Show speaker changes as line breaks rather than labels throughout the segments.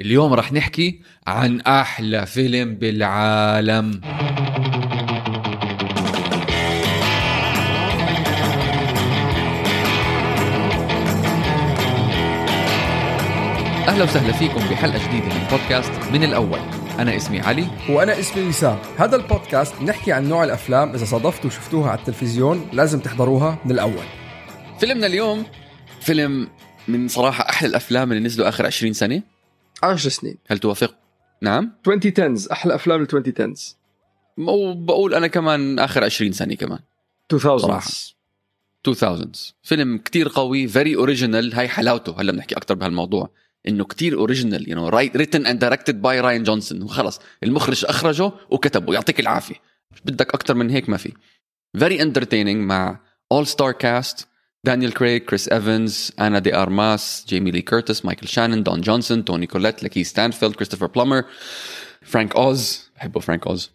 اليوم رح نحكي عن أحلى فيلم بالعالم. أهلا وسهلا فيكم بحلقة جديدة من بودكاست من الأول. أنا اسمي علي.
وأنا اسمي وسام هذا البودكاست نحكي عن نوع الأفلام إذا صادفتوا وشفتوها على التلفزيون لازم تحضروها من الأول.
فيلمنا اليوم فيلم من صراحة أحلى الأفلام اللي نزلوا آخر 20 سنة.
10 سنين.
هل توافق؟ نعم.
2010 أحلى أفلام ال 2010
وبقول أنا كمان آخر 20 سنة كمان.
2000
صراحة. 2000s فيلم كتير قوي very original هاي حلاوته. هلا بنحكي أكثر بهالموضوع. إنه كتير original you know right written and directed by Rian Johnson وخلص المخرج أخرجه وكتبه. يعطيك العافية. مش بدك أكثر من هيك ما في. فيري انترتيننج مع اول ستار كاست Daniel Craig, Chris Evans, Anna de Armas, Jamie Lee Curtis, Michael Shannon, Don Johnson, Tony Collette, Lakeith Stanfield, Christopher Plummer, Frank Oz, Hebo Frank Oz.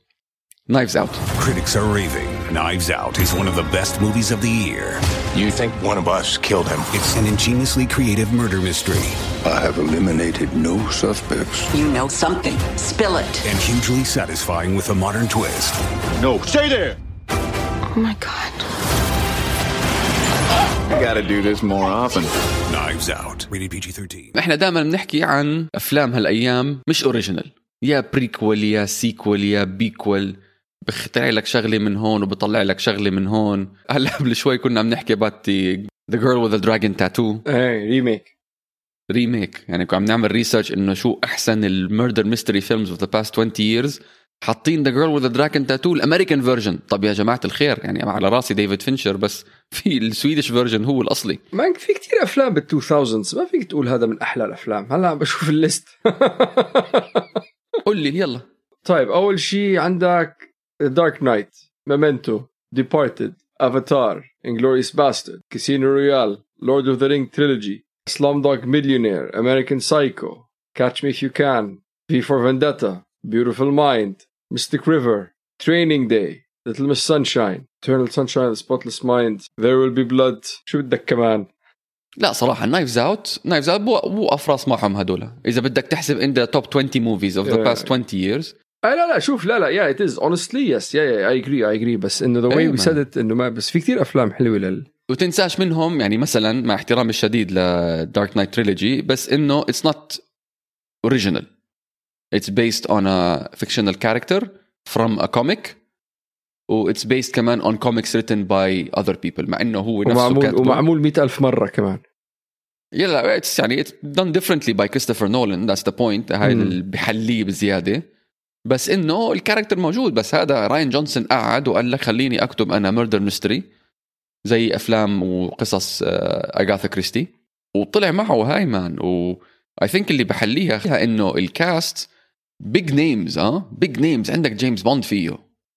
Knives Out.
Critics are raving. Knives Out is one of the best movies of the year.
You think one of us killed him?
It's an ingeniously creative murder mystery.
I have eliminated no suspects.
You know something. Spill it.
And hugely satisfying with a modern twist.
No, stay there!
Oh my god.
Gotta do this more often.
Knives Out. Rated PG-13.
إحنا دائما بنحكي عن أفلام هالأيام مش original يا prequel يا sequel يا بيكول بخترع لك شغلة من هون وبطلع لك شغلة من هون. هلا قبل شوي كنا عم نحكي about The Girl with Dragon Tattoo
إيه remake
remake يعني كنا عم نعمل research إنه شو أحسن ال murder mystery films of the past 20 years. حاطين The Girl with Dragon Tattoo ال American version طب يا جماعة الخير يعني على رأسي ديفيد فينشر بس في ال Swedish version هو الأصلي.
ما في كتير أفلام بال 2000 ما فيك تقول هذا من أحلى الأفلام. هلا عم بشوف ال list.
قول لي يلا.
طيب أول شيء عندك Dark Knight Memento Departed Avatar Inglourious Basterds Casino Royale Lord of the Rings trilogy Slumdog Millionaire American Psycho Catch Me if you can V for Vendetta Beautiful Mind Mystic River Training Day Little Miss Sunshine Eternal Sunshine The Spotless Mind There Will Be Blood. شو بدك كمان؟
لا صراحة Knives Out Knives Out مو أفراس معهم هدول. إذا بدك تحسب in the top 20 movies of
the.
past 20 years.
آه لا لا شوف لا لا yeah it is honestly yes yeah yeah I agree I agree بس إنه
the
way
we.
said إنه ما بس في كتير أفلام حلوة لل
وتنساش منهم يعني مثلا مع احترامي الشديد ل Dark Knight trilogy بس إنه it's not original it's based on a fictional character from a comic و it's based كمان on comics written by other people مع إنه هو نفسه
ومعمول
كاتبه.
ومعمول مئة ألف مرة كمان.
يلا it's يعني it's done differently by Christopher Nolan that's the point هاي. اللي بحليه بزيادة. بس إنه ال character موجود بس هذا راين جونسون قعد وقال لك خليني أكتب أنا murder mystery زي أفلام وقصص آه، اغاثا كريستي وطلع معه هاي man و I think اللي بحليها إنه ال cast big names آه big names عندك جيمس بوند فيه.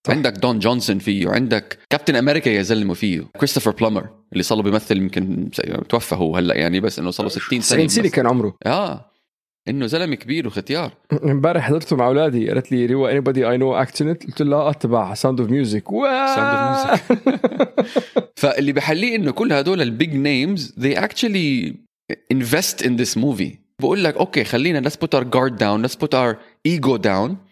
صح.
عندك دون جونسون فيه. عندك كابتن أمريكا يا زلمه فيه. كريستوفر بلومر اللي صار له بيمثل يمكن توفى هو هلا يعني بس إنه صار له 60 سنة
90 سنة
بس.
كان عمره.
آه. إنه زلمة كبير وختيار.
امبارح حضرته مع أولادي. قالت لي روا اني بدي I know اكتنت قلت لها آه تبع Sound of Music
Sound of فاللي بحليه إنه كل هدول ال big names they actually invest in this movie. بقول لك أوكي خلينا let's put our guard down let's put our ego down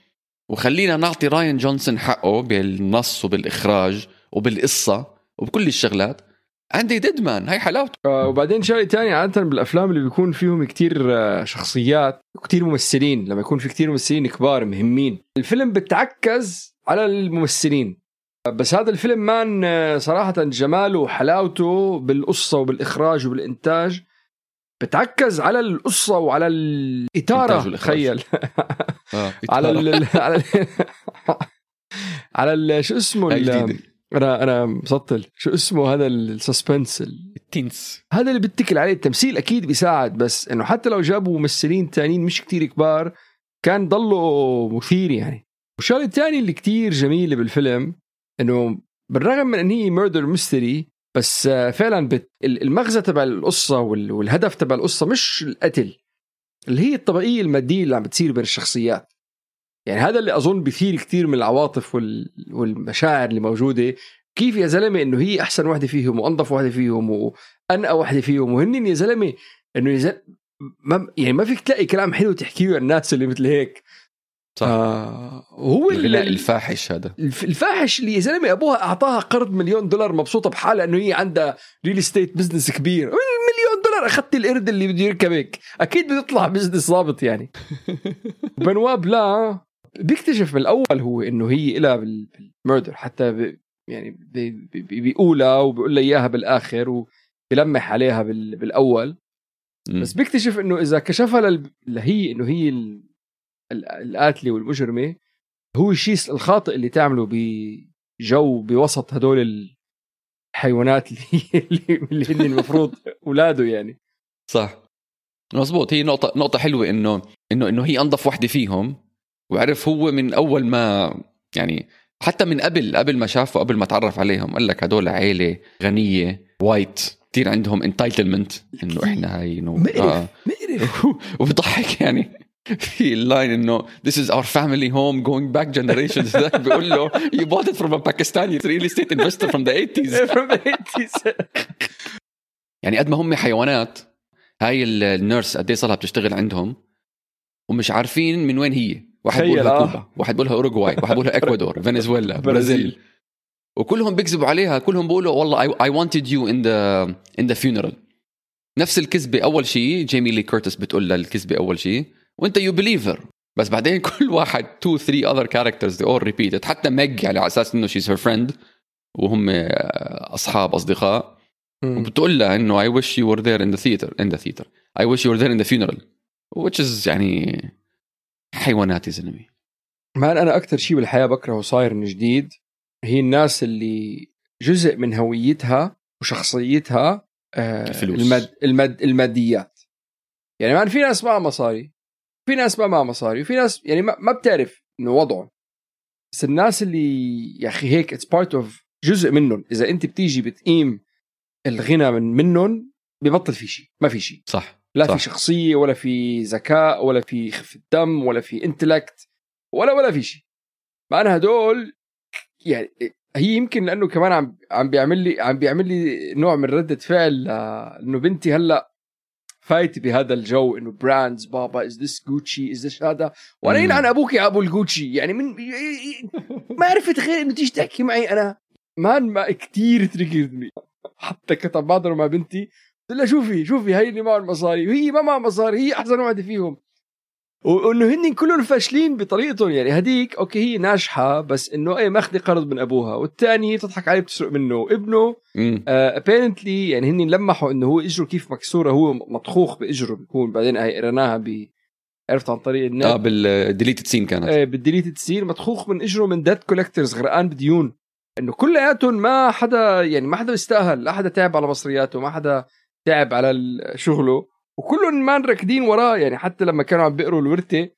وخلينا نعطي راين جونسون حقه بالنص وبالإخراج وبالقصة وبكل الشغلات. Did man. هاي حلاوته.
آه، وبعدين شغلة تانية عادة بالأفلام اللي بيكون فيهم كتير آه، شخصيات وكتير ممثلين لما يكون في كتير ممثلين كبار مهمين. الفيلم بتعكز على الممثلين. بس هذا الفيلم man آه، صراحة جماله وحلاوته بالقصة وبالإخراج وبالإنتاج. بتعكز على القصة وعلى
والإخراج.
تخيل
آه.
على ال على ال على ال شو اسمه. أنا أنا مسطل شو اسمه هذا ال
suspense ال tense
هذا اللي بتكل عليه التمثيل أكيد بيساعد بس إنه حتى لو جابوا ممثلين تانيين مش كتير كبار كان ضله مثير يعني والشغلة الثانية اللي كتير جميلة بالفيلم إنه بالرغم من إن هي murder mystery بس آه، فعلا بت... ال- المغزى تبع القصة وال... والهدف تبع القصة مش القتل اللي هي الطبقيه المادية اللي عم بتصير بين الشخصيات. يعني هذا اللي أظن بيثير كثير من العواطف وال... والمشاعر اللي موجودة. كيف يا زلمة إنه هي أحسن وحدة فيهم وأنظف وحدة فيهم وأنقى وحدة فيهم؟ وهن يا زلمة إنه يا زلمه ما يعني ما فيك تلاقي كلام حلو تحكيه عن الناس اللي مثل هيك.
صح.
آه هو
الغنى
ال-
الفاحش هذا.
الف- الفاحش اللي يا زلمة أبوها أعطاها قرض مليون دولار مبسوطة بحالها إنه هي عندها real estate business كبير. مليون دولار أخذت القرد اللي بده يركبك أكيد بيطلع business ضابط يعني. بنوا بلان بيكتشف من الأول هو إنه هي بال- بال murder حتى يعني بي- بي- بي- بيقولها وبيقول لها إياها بالآخر وبيلمح عليها بال-
بالأول.
بس بيكتشف إنه إذا كشفها لهي إنه هي القاتلة والمجرمه هو الشيء الخاطئ اللي تعمله بجو بوسط هدول الحيوانات اللي اللي, هن المفروض أولاده يعني.
صح. مزبوط. هي نقطة نقطة حلوة إنه إنه إنه هي أنظف وحدة فيهم وعرف هو من أول ما يعني حتى من قبل قبل ما شافه قبل ما تعرف عليهم قال لك هدول عيلة غنية وايت كثير عندهم entitlement إنه إحنا هاي انه
مقرف مقرف.
وبضحك يعني. في اللاين إنه this is our family home going back generations. ذاك بيقول له you bought it from a Pakistani real estate investor from the 80s
From the 80s.
يعني قد ما هم حيوانات هاي ال- الـ nurse قد إيه صار لها بتشتغل عندهم ومش عارفين من وين هي. واحد
تخيل،
بقولها
آه.
كوبا واحد بقولها أوروغواي واحد بقولها إكوادور فنزويلا برازيل. وكلهم بيكذبوا عليها كلهم بيقولوا والله I wanted you in the in the funeral. نفس الكذبة أول شيء جيمي لي كورتس بتقول لها الكذبة أول شيء. وأنت you believe her بس بعدين كل واحد two three other characters they all repeated. حتى ميج يعني على أساس إنه she's her friend وهم أصحاب
أصدقاء.
وبتقول لها إنه I wish you were there in the theater in the theater. I wish you were there in the funeral. Which is يعني حيوانات يا زلمة.
man أنا أكثر شيء بالحياة بكرهه صاير من جديد هي الناس اللي جزء من هويتها وشخصيتها آه
الفلوس.
المد المد الماديات. يعني man في ناس معها مصاري في ناس ما معها مصاري وفي ناس يعني ما, بتعرف إنه وضعه. بس الناس اللي يا أخي هيك it's part of جزء منهم. إذا أنت بتيجي بتقيم الغنى من منهم ببطل في شيء ما في شيء.
صح
لا
صح.
في شخصية ولا في ذكاء ولا في خفه دم ولا في intellect ولا ولا في شيء. مع أنا هدول يعني هي يمكن لأنه كمان عم عم بيعمل لي عم بيعمل لي نوع من ردة فعل انه بنتي هلأ فايت بهذا الجو إنه brands بابا is this Gucci is this هذا؟
وأنا.
يلعن أبوك يا أبو الجوتشي. يعني من ما عرفت غير إنه تيجي تحكي معي. أنا man ما كثير trigger ني حتى كتب بعضهم مع بنتي. قلت لها شوفي شوفي هي اللي معه المصاري وهي ما معها مصاري هي أحسن واحدة فيهم. وانه هن كلهم فاشلين بطريقتهم يعني هديك أوكي هي ناجحة بس إنه إيه ماخذه قرض من أبوها والثاني بتضحك عليه بتسرق منه. وابنه. apparently يعني هن لمحوا إنه هو إجره كيف مكسورة هو مطخوخ بإجره بيكون بعدين هي قريناها ب عرفت عن طريق النت؟
آه بال deleted scene كانت.
إيه بال deleted تصير مطخوخ من إجره من debt collectors غرقان بديون. إنه كلياتهم ما حدا يعني ما حدا بيستاهل لا حدا تعب على مصرياته ما حدا تعب على شغله. وكلهم man راكدين وراه. يعني حتى لما كانوا عم بيقروا الورثة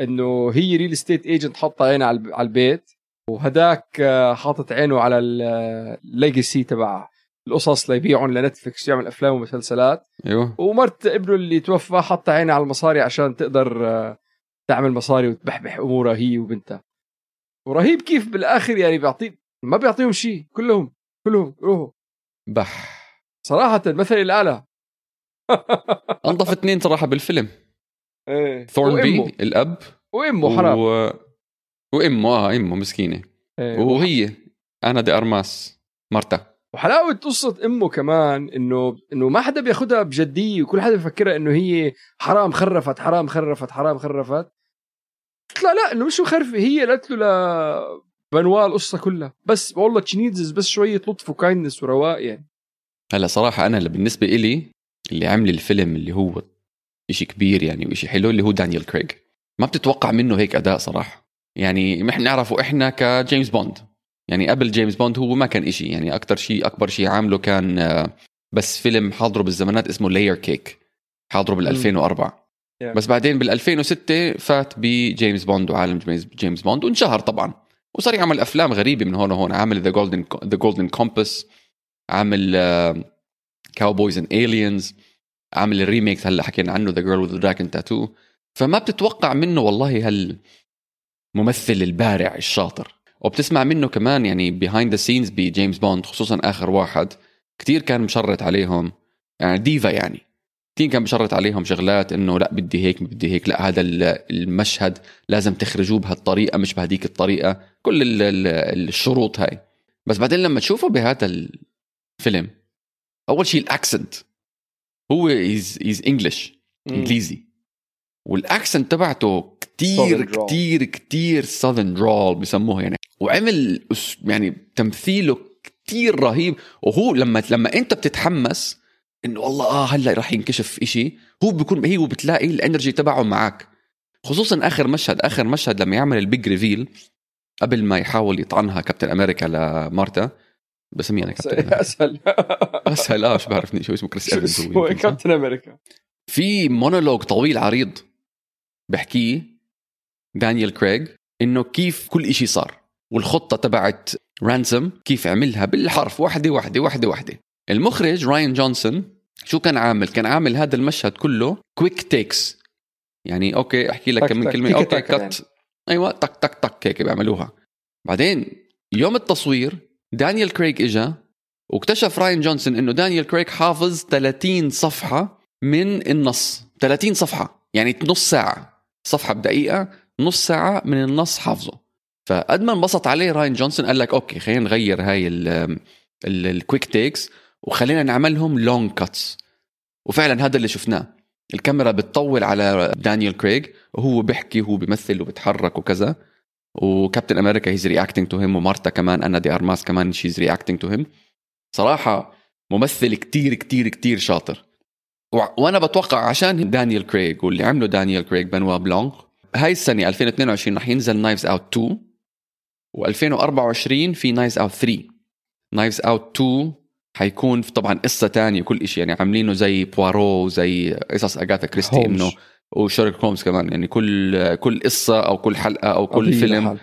إنه هي real estate agent حاطة عينها على الب- على البيت وهداك آه، حاطط عينه على ال legacy تبع القصص ليبيعهم ل Netflix يعمل أفلام ومسلسلات.
أيوه.
ومرت ابنه اللي توفى حط عينها على المصاري عشان تقدر آه، تعمل مصاري وتبحبح أمورها هي وبنتها. ورهيب كيف بالآخر يعني بيعطي ما بيعطيهم شيء كلهم كلهم روحوا.
بح.
صراحة مثل الاعلى
انظف اثنين صراحة بالفيلم.
إيه.
ثورنبي الأب
وإمه حرام.
و... وإمه آه إمه مسكينة.
إيه.
وهي أنا دي أرماس مرتا
وحلاوة قصة إمه كمان إنه إنه ما حدا بياخدها بجدية وكل حدا بفكرها إنه هي حرام خرفت حرام خرفت حرام خرفت. لا لا إنه مش مخرفه هي قالت له ل بنوا القصة كلها. بس والله she needs بس شوية لطف و kindness ورواق يعني.
هلا صراحة أنا بالنسبة إلي اللي عمل الفيلم اللي هو إشي كبير يعني وإشي حلو اللي هو دانيال كريغ. ما بتتوقع منه هيك أداء صراحة. يعني ما إحنا نعرفه إحنا كجيمس بوند. يعني قبل جيمس بوند هو ما كان إشي. يعني أكثر شيء أكبر شيء عامله كان آه، بس فيلم حاضره بالزمانات اسمه Layer Cake حاضره بال 2004
Yeah.
بس بعدين بال 2006 فات بجيمس بوند وعالم جيمس- جيمس بوند وانشهر طبعا. وصار يعمل أفلام غريبة من هون وهون. عامل The Golden The Golden Compass عامل Cowboys and Aliens عامل ال remake هلا حكينا عنه The Girl with Dragon Tattoo فما بتتوقع منه والله هالممثل البارع الشاطر. وبتسمع منه كمان يعني behind the scenes بجيمس بوند خصوصا آخر واحد. كتير كان مشرط عليهم. يعني ديفا يعني. كثير كان بشرط عليهم شغلات إنه لأ بدي هيك بدي هيك. لأ هذا ال- المشهد لازم تخرجوه بهالطريقة مش بهديك الطريقة. كل ال- ال- الشروط هاي. بس بعدين لما تشوفه بهذا الفيلم أول شيء ال accent. هو is is English إنجليزي. وال accent تبعته كتير. كتير كتير southern drawl بسموها يعني. وعمل يعني تمثيله كتير رهيب. وهو لما لما أنت بتتحمس إنه والله آه هلأ رح ينكشف إشي هو بيكون هي وبتلاقي ال energy تبعه معك خصوصا آخر مشهد آخر مشهد لما يعمل ال big reveal قبل ما يحاول يطعنها كابتن أمريكا لمارتا. بسميها أنا كابتن أمريكا.
اسهل
اسهل آه شو بعرفني شو اسمه كريس ايفنز هو؟
كابتن أمريكا.
في مونولوج طويل عريض بحكيه دانيال كريغ إنه كيف كل إشي صار والخطة تبعت رانسم كيف عملها بالحرف واحدة واحدة واحدة واحدة. المخرج راين جونسون شو كان عامل؟ كان عامل هذا المشهد كله quick takes يعني okay أحكي لك كم كلمة.
okay
cut أيوه تك تك تك هيك بيعملوها. بعدين يوم التصوير دانيال كريغ إجا واكتشف راين جونسون إنه دانيال كريغ حافظ 30 صفحة من النص. 30 صفحة يعني نص ساعة. صفحة بدقيقة نص ساعة من النص حافظه. فقد ما انبسط عليه راين جونسون قال لك okay خلينا نغير هاي ال quick takes وخلينا نعملهم long cuts وفعلا هذا اللي شفناه. الكاميرا بتطول على دانيال كريغ وهو بيحكي وهو بيمثل وبيتحرك وكذا. وكابتن أمريكا he's reacting to him ومارتا كمان أنا دي أرماس كمان she's reacting to him صراحة ممثل كتير كتير كتير شاطر. و- وأنا بتوقع عشان دانيال كريغ واللي عمله دانيال كريغ بنوا بلانك هاي السنة 2022 رح ينزل Knives Out 2 و2024 في Knives Out 3 Knives Out 2 حيكون في طبعا قصة تانية وكل شيء يعني عاملينه زي بوارو زي قصص اغاثا كريستي. إنه وشيرلوك هولمز كمان. يعني كل كل قصة أو كل حلقة أو كل
قضية
فيلم
لحال.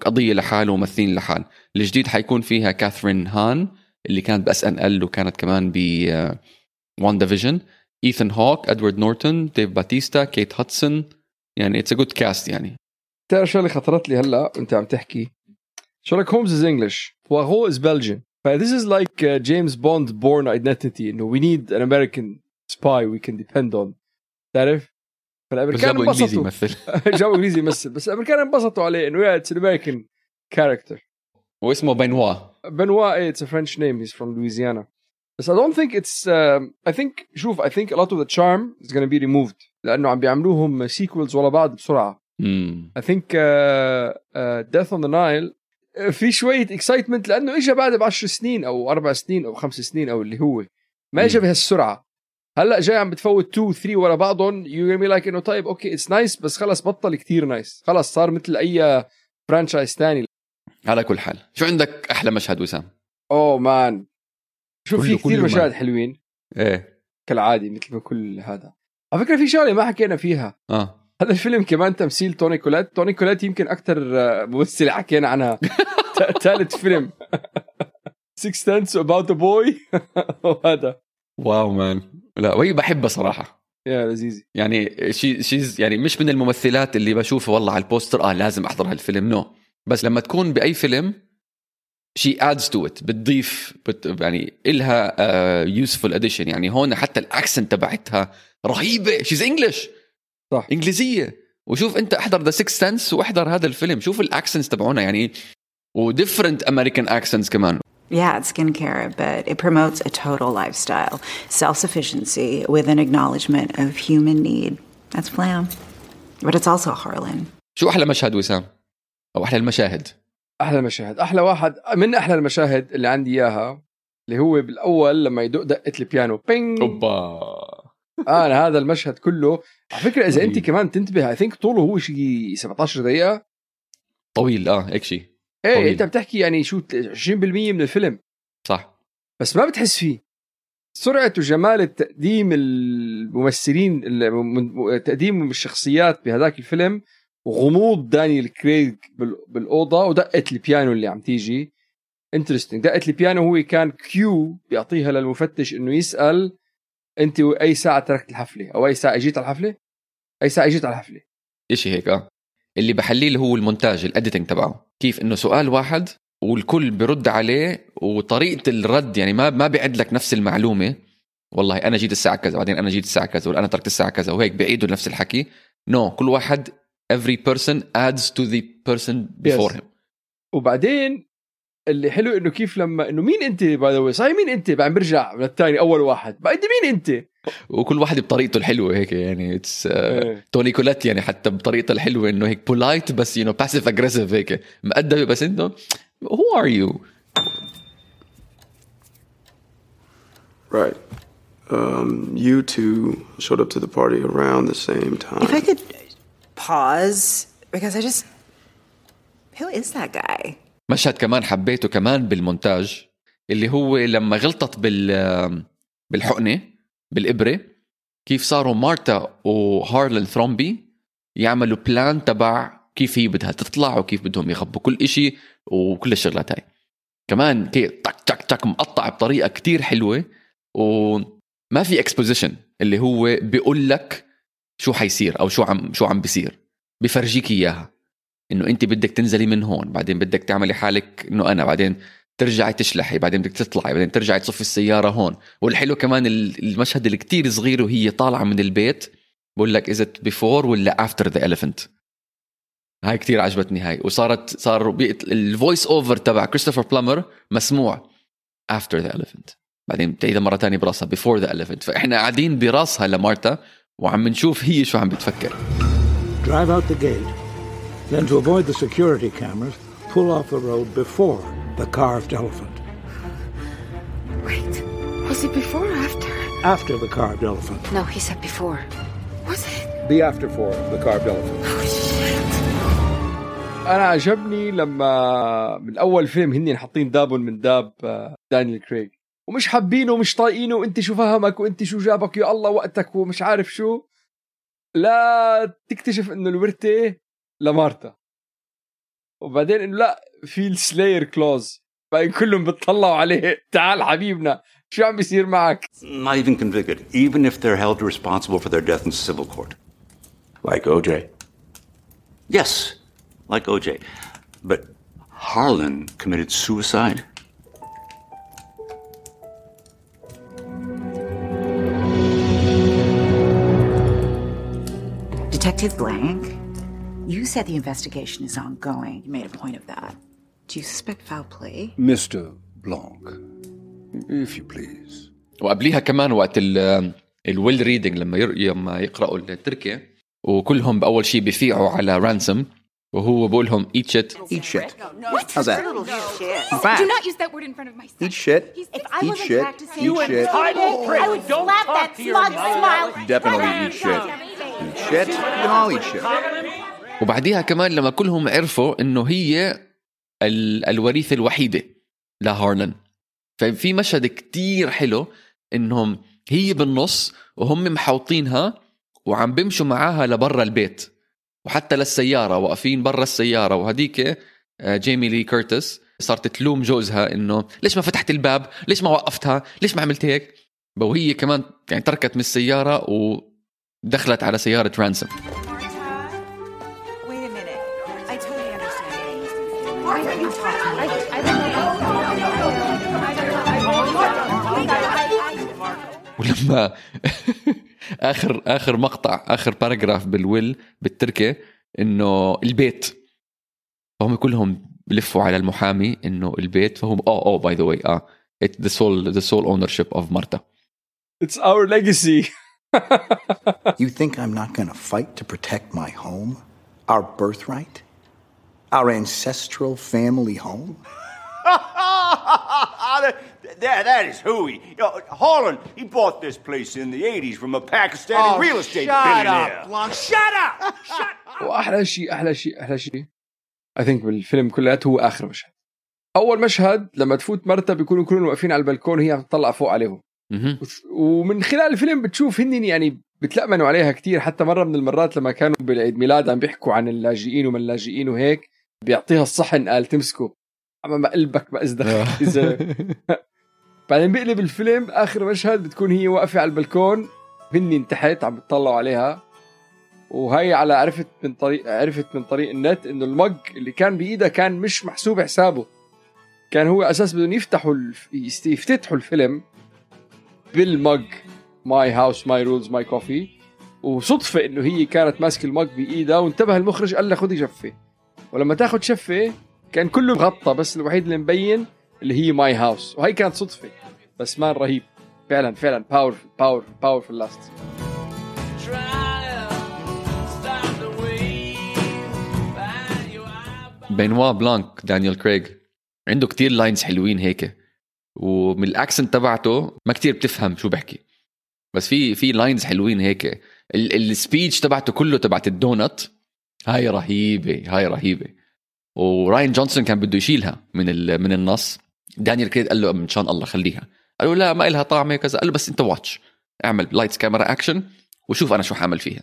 قضية لحال وممثلين لحال. الجديد حيكون فيها كاثرين هان اللي كانت ب SNL وكانت كمان ب WandaVision ايثن هوك إدوارد نورتون ديف باتيستا كيت هادسون يعني it's a good cast يعني.
تعرف شغله خطرت لي هلأ وأنت عم تحكي؟ شيرلوك هولمز is English وهو is Belgian ف this is like جيمس بوند Bourne Identity إنه we need an American spy we can depend on تعرف؟
بس
فالامريكان
جابوا إنجليزي
انبسطوا
يمثل
جابوا إنجليزي يمثل بس الأمريكان انبسطوا عليه إنه yeah it's American character
واسمه بنوا
Benoit, it's a French name. He's from Louisiana. بس I don't think it's um, I think شوف I think a lot of the charm is going to be removed لأنه عم بيعملوهم sequels ورا بعض بسرعة. I think uh, uh, Death on the Nile uh, في شوية excitement لأنه إجا بعد بعشر سنين أو أربع سنين أو خمس سنين أو اللي هو ما إجا
مم.
بهالسرعة. هلأ جاي عم بتفوت 2 3 ورا بعضهم. you may like إنه طيب okay it's nice بس خلص بطل كتير nice خلص صار مثل أي franchise ثاني
على كل حال. شو عندك أحلى مشهد وسام؟
oh man شوف في كثير مشاهد
man.
حلوين.
إيه.
كالعادي مثل ما كل هذا. على فكرة في شغلة ما حكينا فيها.
آه.
هذا الفيلم كمان تمثيل توني كولات. توني كولات يمكن أكثر ممثلة حكينا عنها. ثالث فيلم. Sixth Sense About a Boy وهذا
wow man. لا وهي بحبها صراحة.
يا لذيذ
يعني she she's يعني مش من الممثلات اللي بشوفها والله على ال poster آه لازم أحضر هالفيلم no no. بس لما تكون بأي فيلم she adds to it بتضيف but يعني إلها useful addition يعني هون حتى ال accent تبعتها رهيبة. she's English
صح.
إنجليزية. وشوف أنت أحضر The Sixth Sense وأحضر هذا الفيلم. شوف ال accents تبعونا يعني و different American accents كمان.
Yeah, it's skincare, but it promotes a total lifestyle, self sufficiency with an acknowledgement of human need. That's Flam. But it's also Harlan.
شو أحلى مشهد وسام؟ أو أحلى المشاهد؟
أحلى مشاهد. أحلى واحد من أحلى المشاهد اللي عندي إياها اللي هو بالأول لما يدق دقة البيانو. بينج!
أوبا!
أنا هذا المشهد كله. على فكرة إذا
أنت.
كمان تنتبه اي ثينك طوله هو شيء 17 دقيقة.
طويل آه هيك شيء
إيه
طويل.
أنت بتحكي يعني شو 20% من الفيلم.
صح.
بس ما بتحس فيه. سرعة وجمال التقديم الممثلين الم- تقديم الشخصيات بهذاك الفيلم وغموض دانيال كريغ بال- بالأوضة ودقة البيانو اللي عم تيجي. interesting دقة البيانو هو كان cue بيعطيها للمفتش إنه يسأل أنت أي ساعة تركت الحفلة؟ أو أي ساعة إجيت على الحفلة؟ أي ساعة إجيت على الحفلة.
إشي هيك آه. اللي بحليه اللي هو المونتاج ال editing تبعه كيف إنه سؤال واحد والكل برد عليه وطريقة الرد يعني ما ما بيعد لك نفس المعلومة والله أنا جيت الساعة كذا بعدين أنا جيت الساعة كذا وأنا تركت الساعة كذا وهيك بيعيدوا نفس الحكي no no. كل واحد every person adds to the person before
Yes.
him
وبعدين اللي حلو إنه كيف لما إنه مين أنت by the way صحيح مين أنت بعدين برجع للثاني أول واحد بعد مين أنت
وكل واحد بطريقته الحلوة هيك يعني
it's.
توني كولات يعني حتى بطريقته الحلوة إنه هيك polite بس you know passive aggressive هيك مؤدبه بس إنه هو are you
Right. Um, you two showed up to the party around the same time.
If I could pause, because I just. Who is that guy?
مشهد كمان حبيته كمان بالمونتاج اللي هو لما غلطت بال بالحقنة بالإبرة كيف صاروا مارتا وهارلن ثرومبي يعملوا plan تبع كيف هي بدها تطلع وكيف بدهم يخبوا كل إشي وكل الشغلات هاي. كمان كي تك تك تك مقطع بطريقة كتير حلوة وما في exposition اللي هو بيقول لك شو حيصير أو شو عم شو عم بيصير بفرجيك إياها. إنه أنت بدك تنزلي من هون بعدين بدك تعملي حالك إنه أنا بعدين ترجعي تشلحي بعدين بدك تطلعي بعدين ترجعي تصفي السيارة هون. والحلو كمان ال- المشهد اللي كتير صغير وهي طالعة من البيت بقول لك is before ولا after the elephant هاي كتير عجبتني هاي. وصارت صار ال voice over تبع كريستوفر بلامر مسموع after the elephant بعدين بتعيدها مرة تانية براسها before the elephant فإحنا قاعدين براسها لمارتا وعم نشوف هي شو عم بتفكر.
Drive out the gate. Then, to avoid the security cameras, pull off the road before the carved elephant.
Wait, was it before or after?
After the carved elephant.
No, he said before. Was it?
The after for the carved elephant.
Oh, shit.
انا عجبني لما من اول فيلم هن حاطين دابهم من داب آه، دانيال كريج ومش حابينه ومش طايقينه وانت شو فهمك وانت شو جابك يا الله وقتك ومش عارف شو لا تكتشف انه الورثه لمارتا وبعدين انه لا في ال slayer clause بعدين كلهم بتطلعوا عليه تعال حبيبنا شو عم بيصير معك
Not even convicted, even if they're held responsible for their death in civil court.
Like OJ.
Yes, like OJ. But Harlan committed suicide.
Detective Blank, you said the investigation is ongoing. You made a point of that. Do you suspect foul play?
Mr. Blanc, if you please.
وقبليها كمان وقت ال الويل ريدنج لما ير... لما يقراوا التركي وكلهم باول شيء بيفيعوا على رانسم وهو بقول لهم eat shit
Eat shit.
What?
How's that?
Shit. Do not use that word in front of my son.
Eat shit.
If I
Eat
wasn't
shit.
practicing,
Eat shit.
I would slap that smug smile.
Definitely eat shit. Eat shit. We can all eat shit.
وبعديها كمان لما كلهم عرفوا إنه هي ال... الوريثة الوحيدة لهارلن. ففي مشهد كتير حلو إنهم هي بالنص وهم محوطينها وعم بيمشوا معاها لبرا البيت. وحتى للسيارة واقفين برا السيارة. وهديك آه، جيمي لي كيرتس صارت تلوم جوزها إنه ليش ما فتحت الباب؟ ليش ما وقفتها؟ ليش ما عملت هيك؟ وهي كمان يعني تركت من السيارة ودخلت على سيارة رانسم. ولما اخر آخر مقطع آخر باراجراف بالويل بالتركي إنه البيت فهم كلهم بلفوا على المحامي إنه البيت فهم آه آه باي ذا واي آه ذا سول ذا سول اونر شيب اوف مارتا
It's our legacy
You think I'm not going to fight to protect my home? Our birthright? Our ancestral family home?
that, that is hooey. You know, Harlan, he bought this place in the 80s from a Pakistani real estate billionaire.
Blanc. Shut up!
واحلى شيء أحلى شيء أحلى شيء اي ثينك بالفيلم كلياته هو آخر مشهد أول مشهد لما تفوت مرتا بيكونوا كلهم واقفين على البلكون وهي عم تطلع فوق عليهم. ومن خلال الفيلم بتشوف هن يعني بتلأمنوا عليها كتير حتى مرة من المرات لما كانوا بالعيد ميلاد عم بيحكوا عن اللاجئين ومن اللاجئين وهيك بيعطيها الصحن قال تمسكه أما ما قلبك ما إزدخ يا زلمة. بعدين بيقلب الفيلم آخر مشهد بتكون هي واقفة على البلكون هن تحت عم بتطلعوا عليها. وهي على عرفت من طريق عرفت من طريق النت إنه ال mug اللي كان بإيدها كان مش محسوب حسابه. كان هو أساس بدهم يفتحوا الف... يفتتحوا الفيلم بال mug. my house my rules my coffee وصدفة إنه هي كانت ماسكة ال mug بإيدها وانتبه المخرج قال لها خذي شفة. ولما تاخذ شفة كان كله مغطى بس الوحيد اللي مبين اللي هي my house. وهي كانت صدفة بس man رهيب. فعلا فعلا powerful powerful powerful cast
بينوا بلانك دانيال كريغ عنده كتير lines حلوين هيك. ومن ال accent تبعته ما كتير بتفهم شو بحكي. بس في في lines حلوين هيك. ال speech تبعته كله تبعت الدونت هاي رهيبة هاي رهيبة. وراين جونسون كان بده يشيلها من من النص. دانيال كريغ قال له إن شاء الله خليها قال له لا ما إلها طعمه كذا قال له بس أنت watch اعمل lights camera action وشوف أنا شو حأعمل فيها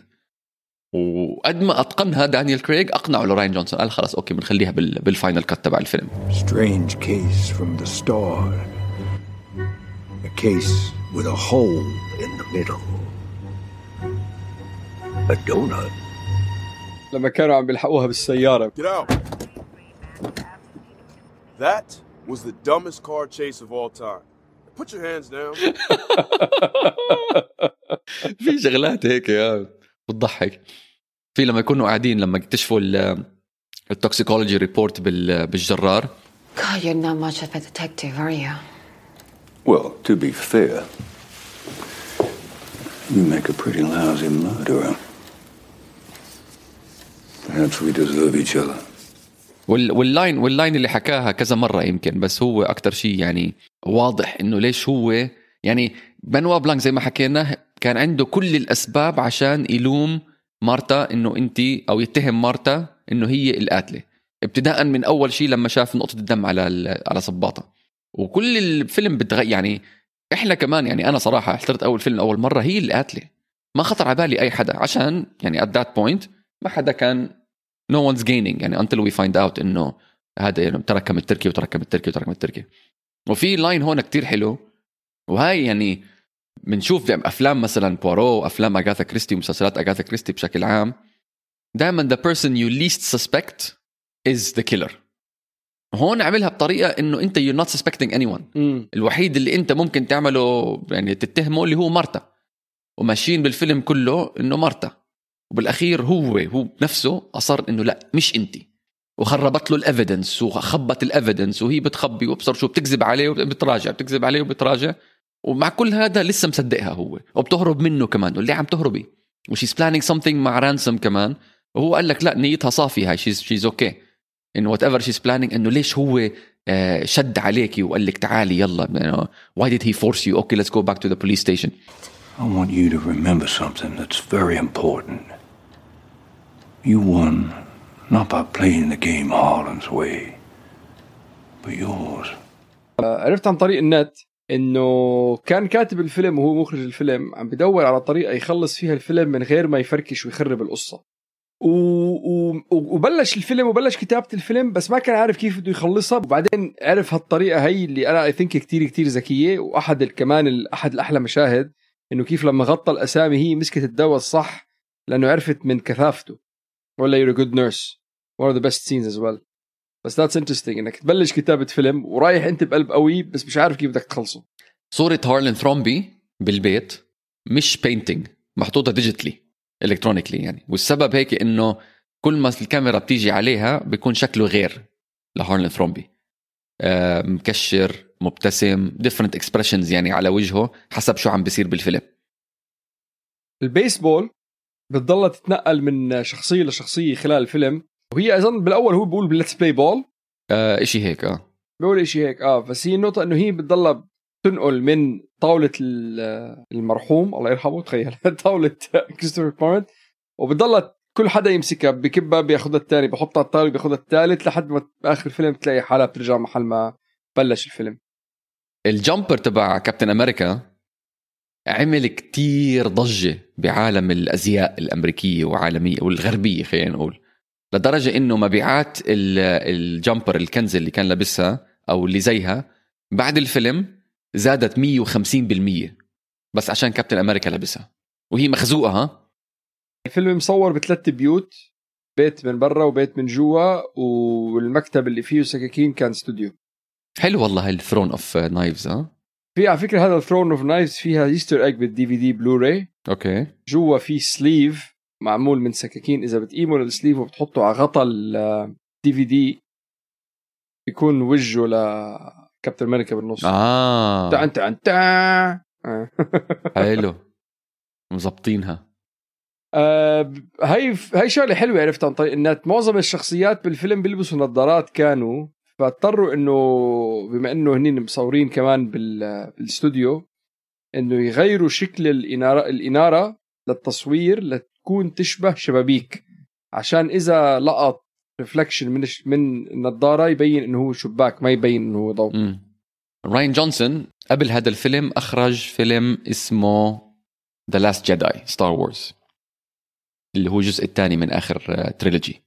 وقد ما أتقنها دانيال كريغ أقنعه لراين جونسون قال خلص okay بنخليها بال final cut تبع الفيلم
Strange case from the start. A case with a hole in the middle. A donut.
لما كانوا عم بيلحقوها بالسيارة
Get out. That was the dumbest car chase of all time. Put your hands down.
في شغلات هيك يا بتضحك في لما يكونوا قاعدين لما يكتشفوا التوكسيكولوجي ريبورت بالجرار
God, you're not much of a detective, are you?
Well, to be fair, you make a pretty lousy murderer. Perhaps we deserve each other.
وال وال line وال line اللي حكاها كذا مرة يمكن بس هو أكثر شيء يعني واضح إنه ليش هو يعني بنوا بلانك زي ما حكينا كان عنده كل الأسباب عشان يلوم مارتا إنه أنت أو يتهم مارتا إنه هي القاتلة. ابتداء من أول شيء لما شاف نقطة الدم على على صباطة. وكل الفيلم بتغ... يعني إحنا كمان يعني أنا صراحة حضرت أول فيلم اول مرة هي القاتلة. ما خطر على بالي أي حدا عشان يعني at that point ما حدا كان no one's gaining. يعني until we find out إنه هذا يعني تركم التركي وتركم التركي وتركم التركي. وفي line هون كتير حلو. وهاي يعني بنشوف أفلام مثلا بوارو أفلام اغاثا كريستي ومسلسلات اغاثا كريستي بشكل عام. دائما the person you least suspect is the killer. هون عملها بطريقة إنه أنت you're not suspecting anyone. الوحيد اللي أنت ممكن تعمله يعني تتهمه اللي هو مرتا وماشيين بالفيلم كله إنه مرتا وبالأخير هو هو نفسه أصر إنه لا مش أنت. وخربت له ال evidence وخبت الافيدنس وهي بتخبي وبصر شو بتكذب عليه وبتراجع بتكذب عليه وبتراجع. ومع كل هذا لسه مصدقها هو وبتهرب منه كمان. واللي عم تهربي و she's planning something مع رانسم كمان. وهو قال لك لا نيتها صافي هاي she's she's okay in whatever she's planning إنه ليش هو آه، شد عليكي وقال لك تعالي يلا why did he force you? Okay let's go back to the police station.
I want you to remember something that's very important. You won not by playing the game Harlan's way, but yours.
عرفت عن طريق النت إنه كان كاتب الفيلم وهو مخرج الفيلم عم بدور على طريقة يخلص فيها الفيلم من غير ما يفركش ويخرب القصة. و... و... وبلش الفيلم وبلش كتابة الفيلم بس ما كان عارف كيف بده يخلصها. وبعدين عرف هالطريقة هي اللي أنا اي ثينك كثير كثير ذكية وأحد كمان أحد الأحلى مشاهد إنه كيف لما غطى الأسامي هي مسكت الدواء الصح لأنه عرفت من كثافته. ولا you're a good nurse. One of the best scenes as well. بس that's interesting. إنك تبلش كتابة فيلم ورايح أنت بقلب قوي بس مش عارف كيف بدك تخلصه.
صورة هارلين ثرومبي بالبيت مش painting محطوطة digitally electronically يعني. والسبب هيك إنه كل ما الكاميرا بتيجي عليها بيكون شكله غير لهارلين ثرومبي. آه، مكشر مبتسم different expressions يعني على وجهه حسب شو عم بيصير بالفيلم.
البيسبول بتضلها تتنقل من شخصية لشخصية خلال الفيلم. وهي أظن بالأول هو بيقول let's play ball.
آه إشي هيك آه.
بيقول شيء هيك آه بس هي النقطة إنه هي بتضلها تنقل من طاولة ال- المرحوم الله يرحمه تخيل طاولة كريستوفر بارنت وبتضلها كل حدا يمسكها بكبها بياخذها الثاني بحطها على الطاوله بياخذها الثالث لحد ما باخر الفيلم تلاقي حالها بترجع محل ما بلش الفيلم.
ال jumper تبع كابتن أمريكا عمل كتير ضجة بعالم الأزياء الأمريكية وعالمية والغربية خلينا نقول. لدرجة إنه مبيعات ال- ال jumper الكنز اللي كان لابسها أو اللي زيها بعد الفيلم زادت 150% بس عشان كابتن أمريكا لابسها. وهي مخزوقة ها؟
الفيلم مصور بثلاث بيوت بيت من برا وبيت من جوا والمكتب اللي فيه سكاكين كان استوديو.
حلو والله ال throne of knives ها؟
في على فكرة هذا throne of knives فيها Easter egg بال DVD Blu-ray
okay.
جوا في sleeve معمول من سكاكين. إذا بتقيمه للسليف وبتحطه على غطا الدي في دي بيكون وجهه لكابتن أمريكا بالنص.
آه.
تع تع تع
حلو. مزبطينها
آه هاي هاي شغلة حلوة عرفتها. عن طريق النت معظم الشخصيات بالفيلم بيلبسوا نظارات كانوا فاضطروا إنه بما إنه هنين مصورين كمان بال- بالاستوديو إنه يغيروا شكل الاناره الإنارة للتصوير لتكون تشبه شبابيك. عشان إذا لقط reflection من من النظارة يبين إنه هو شباك ما يبين إنه هو ضوء.
راين جونسون قبل هذا الفيلم أخرج فيلم اسمه The Last Jedi Star Wars اللي هو الجزء الثاني من آخر trilogy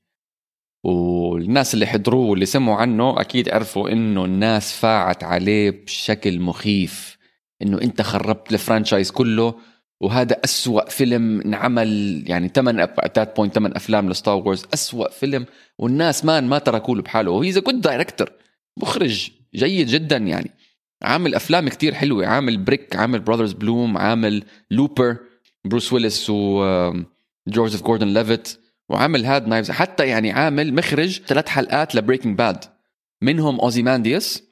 والناس اللي حضروه واللي سمعوا عنه أكيد عرفوا إنه الناس فاعت عليه بشكل مخيف إنه أنت خربت ال franchise كله وهذا أسوأ فيلم انعمل يعني 8 at point 8 أفلام ل Star Wars أسوأ فيلم والناس man ما تركوا له بحاله وهي good director مخرج جيد جدا يعني. عامل أفلام كتير حلوة عامل Brick عامل Brothers Bloom عامل Looper بروس ويلس وجوزيف جوردن ليفيت وعامل هاد Knives حتى يعني عامل مخرج ثلاث حلقات ل Breaking Bad. منهم Ozymandias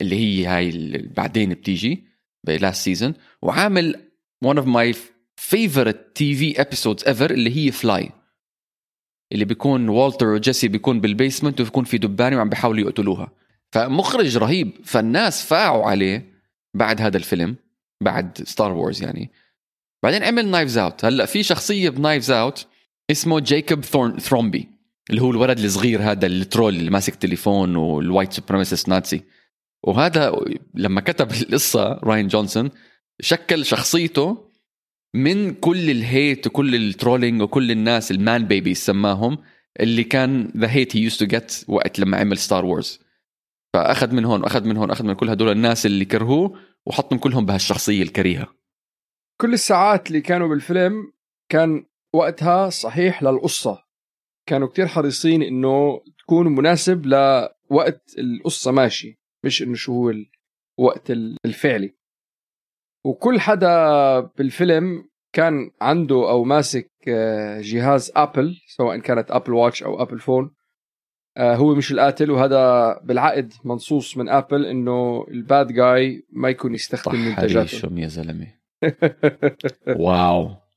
اللي هي هاي اللي بعدين بتيجي ب last season وعامل one of my favorite TV episodes ever اللي هي Fly اللي بيكون والتر وجيسي بيكون بال basement وبيكون في دبانة وعم بيحاولوا يقتلوها. فمخرج رهيب. فالناس فاعوا عليه بعد هذا الفيلم بعد Star Wars يعني. بعدين عمل Knives Out هلأ في شخصية ب Knives Out اسمه جيكوب ثورن ثرومبي اللي هو الولد الصغير هذا ال troll اللي ماسك تليفون وال white supremacist Nazi. وهذا لما كتب القصة راين جونسون شكل شخصيته من كل ال hate وكل ال trolling وكل الناس ال man baby سماهم اللي كان the hate he used to get وقت لما عمل Star Wars فأخذ من هون واخذ من هون أخذ من كل هدول الناس اللي كرهوه وحطهم كلهم بهالشخصية الكريهة.
كل الساعات اللي كانوا بالفيلم كان وقتها صحيح للقصة. كانوا كتير حريصين إنه تكون مناسب لوقت القصة ماشي مش إنه شو هو الوقت الفعلي. وكل حدا بالفيلم كان عنده أو ماسك آه، جهاز Apple سواء كانت Apple Watch أو Apple phone آه، هو مش القاتل وهذا بالعقد منصوص من Apple إنه ال bad guy ما يكون يستخدم منتجاته.
يا زلمة. Wow.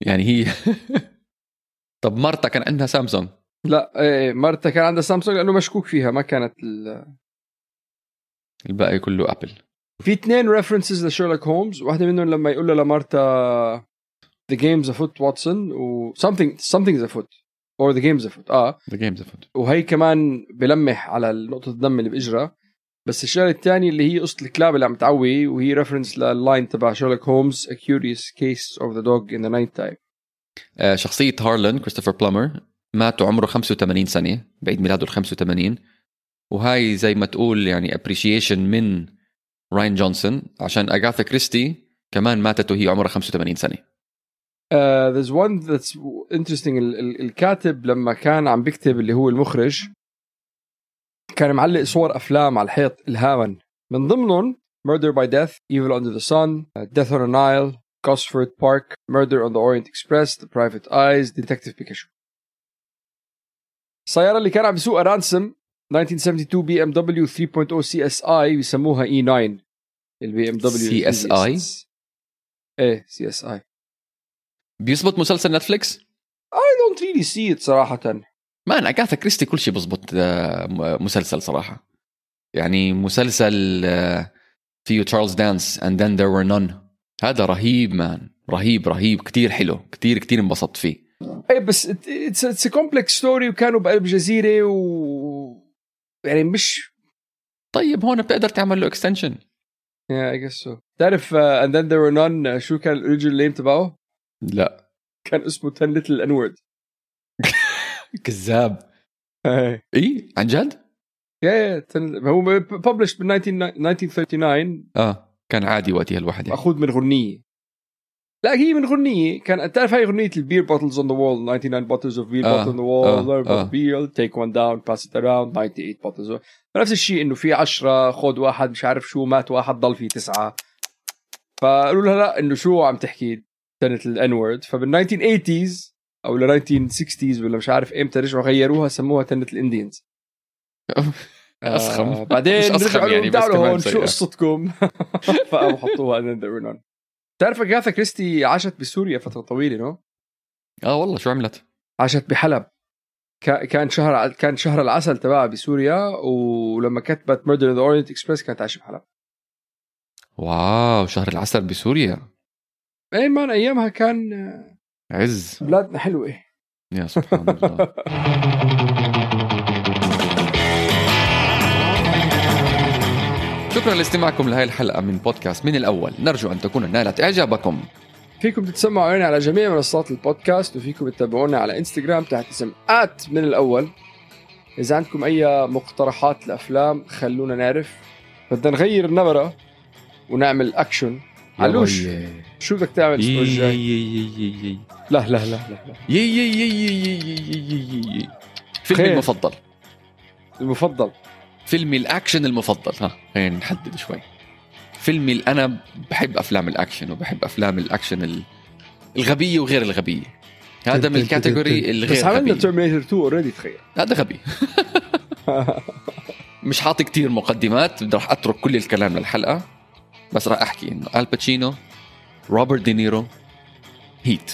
يعني هي. طب مرتها كان عندها سامسونج.
لا إيه مرتها كان عندها سامسونج لأنه مشكوك فيها ما كانت ال...
الباقي كله Apple
في اثنين references لشيرلوك هومز واحدة منهم لما يقول لها لمارتا The game's afoot Watson و something something's afoot. Or the game's afoot. آه.
The game's afoot
وهي كمان بلمح على نقطة الدم اللي بإجرها. بس الشغلة الثانية اللي هي قصة الكلاب اللي عم تعوي وهي reference لل line تبع شيرلوك هومز A Curious Case of the Dog in the Night Time.
آه، شخصية هارلن كريستوفر بلومر مات وعمره 85 سنة بعيد ميلاده ال 85 وهاي زي ما تقول يعني appreciation من راين جونسون عشان اغاثا كريستي كمان ماتت وهي عمرها 85 سنة.
Uh, there's one that's interesting. ال- ال- الكاتب لما كان عم بيكتب اللي هو المخرج كان معلق صور أفلام على الحيط الهاما. من ضمنهم Murder by Death, Evil Under the Sun, Death on a Nile, Gosford Park, Murder on the Orient Express, The Private Eyes, Detective Pikachu. السيارة اللي كان عم بيسوقها رانسم 1972 بي ام دبليو 3.0 سي اس اي بيسموها E9 ال BMW
CSI؟
إيه CSI
بيزبط مسلسل نتفليكس؟
I don't really see it صراحة.
man اغاثا كريستي كل شيء بزبط آه، م- مسلسل صراحة. يعني مسلسل آه، فيه تشارلز دانس and then there were none. هذا رهيب man رهيب رهيب. كتير حلو. كتير كتير انبسطت فيه.
إيه بس it's complex story وكانوا بقلب جزيرة و يعني مش
طيب هون بتقدر تعمل له extension
yeah I guess so. تعرف uh, and then there were none uh, شو كان ال original name تبعه؟
لا.
كان اسمه 10 little n word
كذاب.
إيه.
إي؟ عن جد؟
yeah yeah هو ببلش بال 1939
آه كان عادي وقتها الواحد يعني.
مأخوذ من غنية. لا هي من غنية. كان تعرف هاي غنية ال beer bottles on the wall 99 bottles of beer bottle on the wall beer take one down pass it around 98 bottles نفس الشيء إنه في 10 خذ واحد مش عارف شو مات واحد ضل في تسعة. فقالوا لها لا إنه شو عم تحكي سنه ال N word فبال 1980s أو ال 1960s ولا مش عارف إمتى رجعوا غيروها سموها ten ال Indians.
أسخم.
آه بعدين
مش أسخم
رجعوا
يعني، بس
تعالوا هون شو. قصتكم؟ فقاموا حطوها and then they were none تعرف اغاثا كريستي عاشت بسوريا فترة طويلة no؟
آه والله شو عملت؟
عاشت بحلب. كا- كان شهر كان شهر العسل تبعها بسوريا ولما كتبت Murder the Orient Express كانت عايشة بحلب.
Wow شهر العسل بسوريا.
اي man أيامها كان
عز.
بلادنا حلوة
يا سبحان الله. شكرا لاستماعكم لهي الحلقة من بودكاست من الأول. نرجو أن تكون نالت إعجابكم.
فيكم تتسمعوا علينا على جميع منصات البودكاست وفيكم تتابعونا على إنستغرام تحت اسم at من الأول. إذا عندكم أي مقترحات لأفلام خلونا نعرف. بدنا نغير النبرة ونعمل أكشن علوش شو بدك تعمل الأسبوع الجاي؟ لا لا لا لا.
يي يي يي يي يي يي يي فيلمي
خير.
المفضل.
المفضل.
فيلمي الأكشن المفضل. ها خلينا نحدد شوي. فيلمي أنا بحب أفلام الأكشن وبحب أفلام الأكشن الغبية وغير الغبية. هذا من ال category الغير غبي
بس عملنا ترمينيتر 2 already تخيل.
هذا غبي. مش حاطي كتير مقدمات بدي راح أترك كل الكلام للحلقة. بس راح أحكي إنه آل باتشينو روبرت دينيرو هيت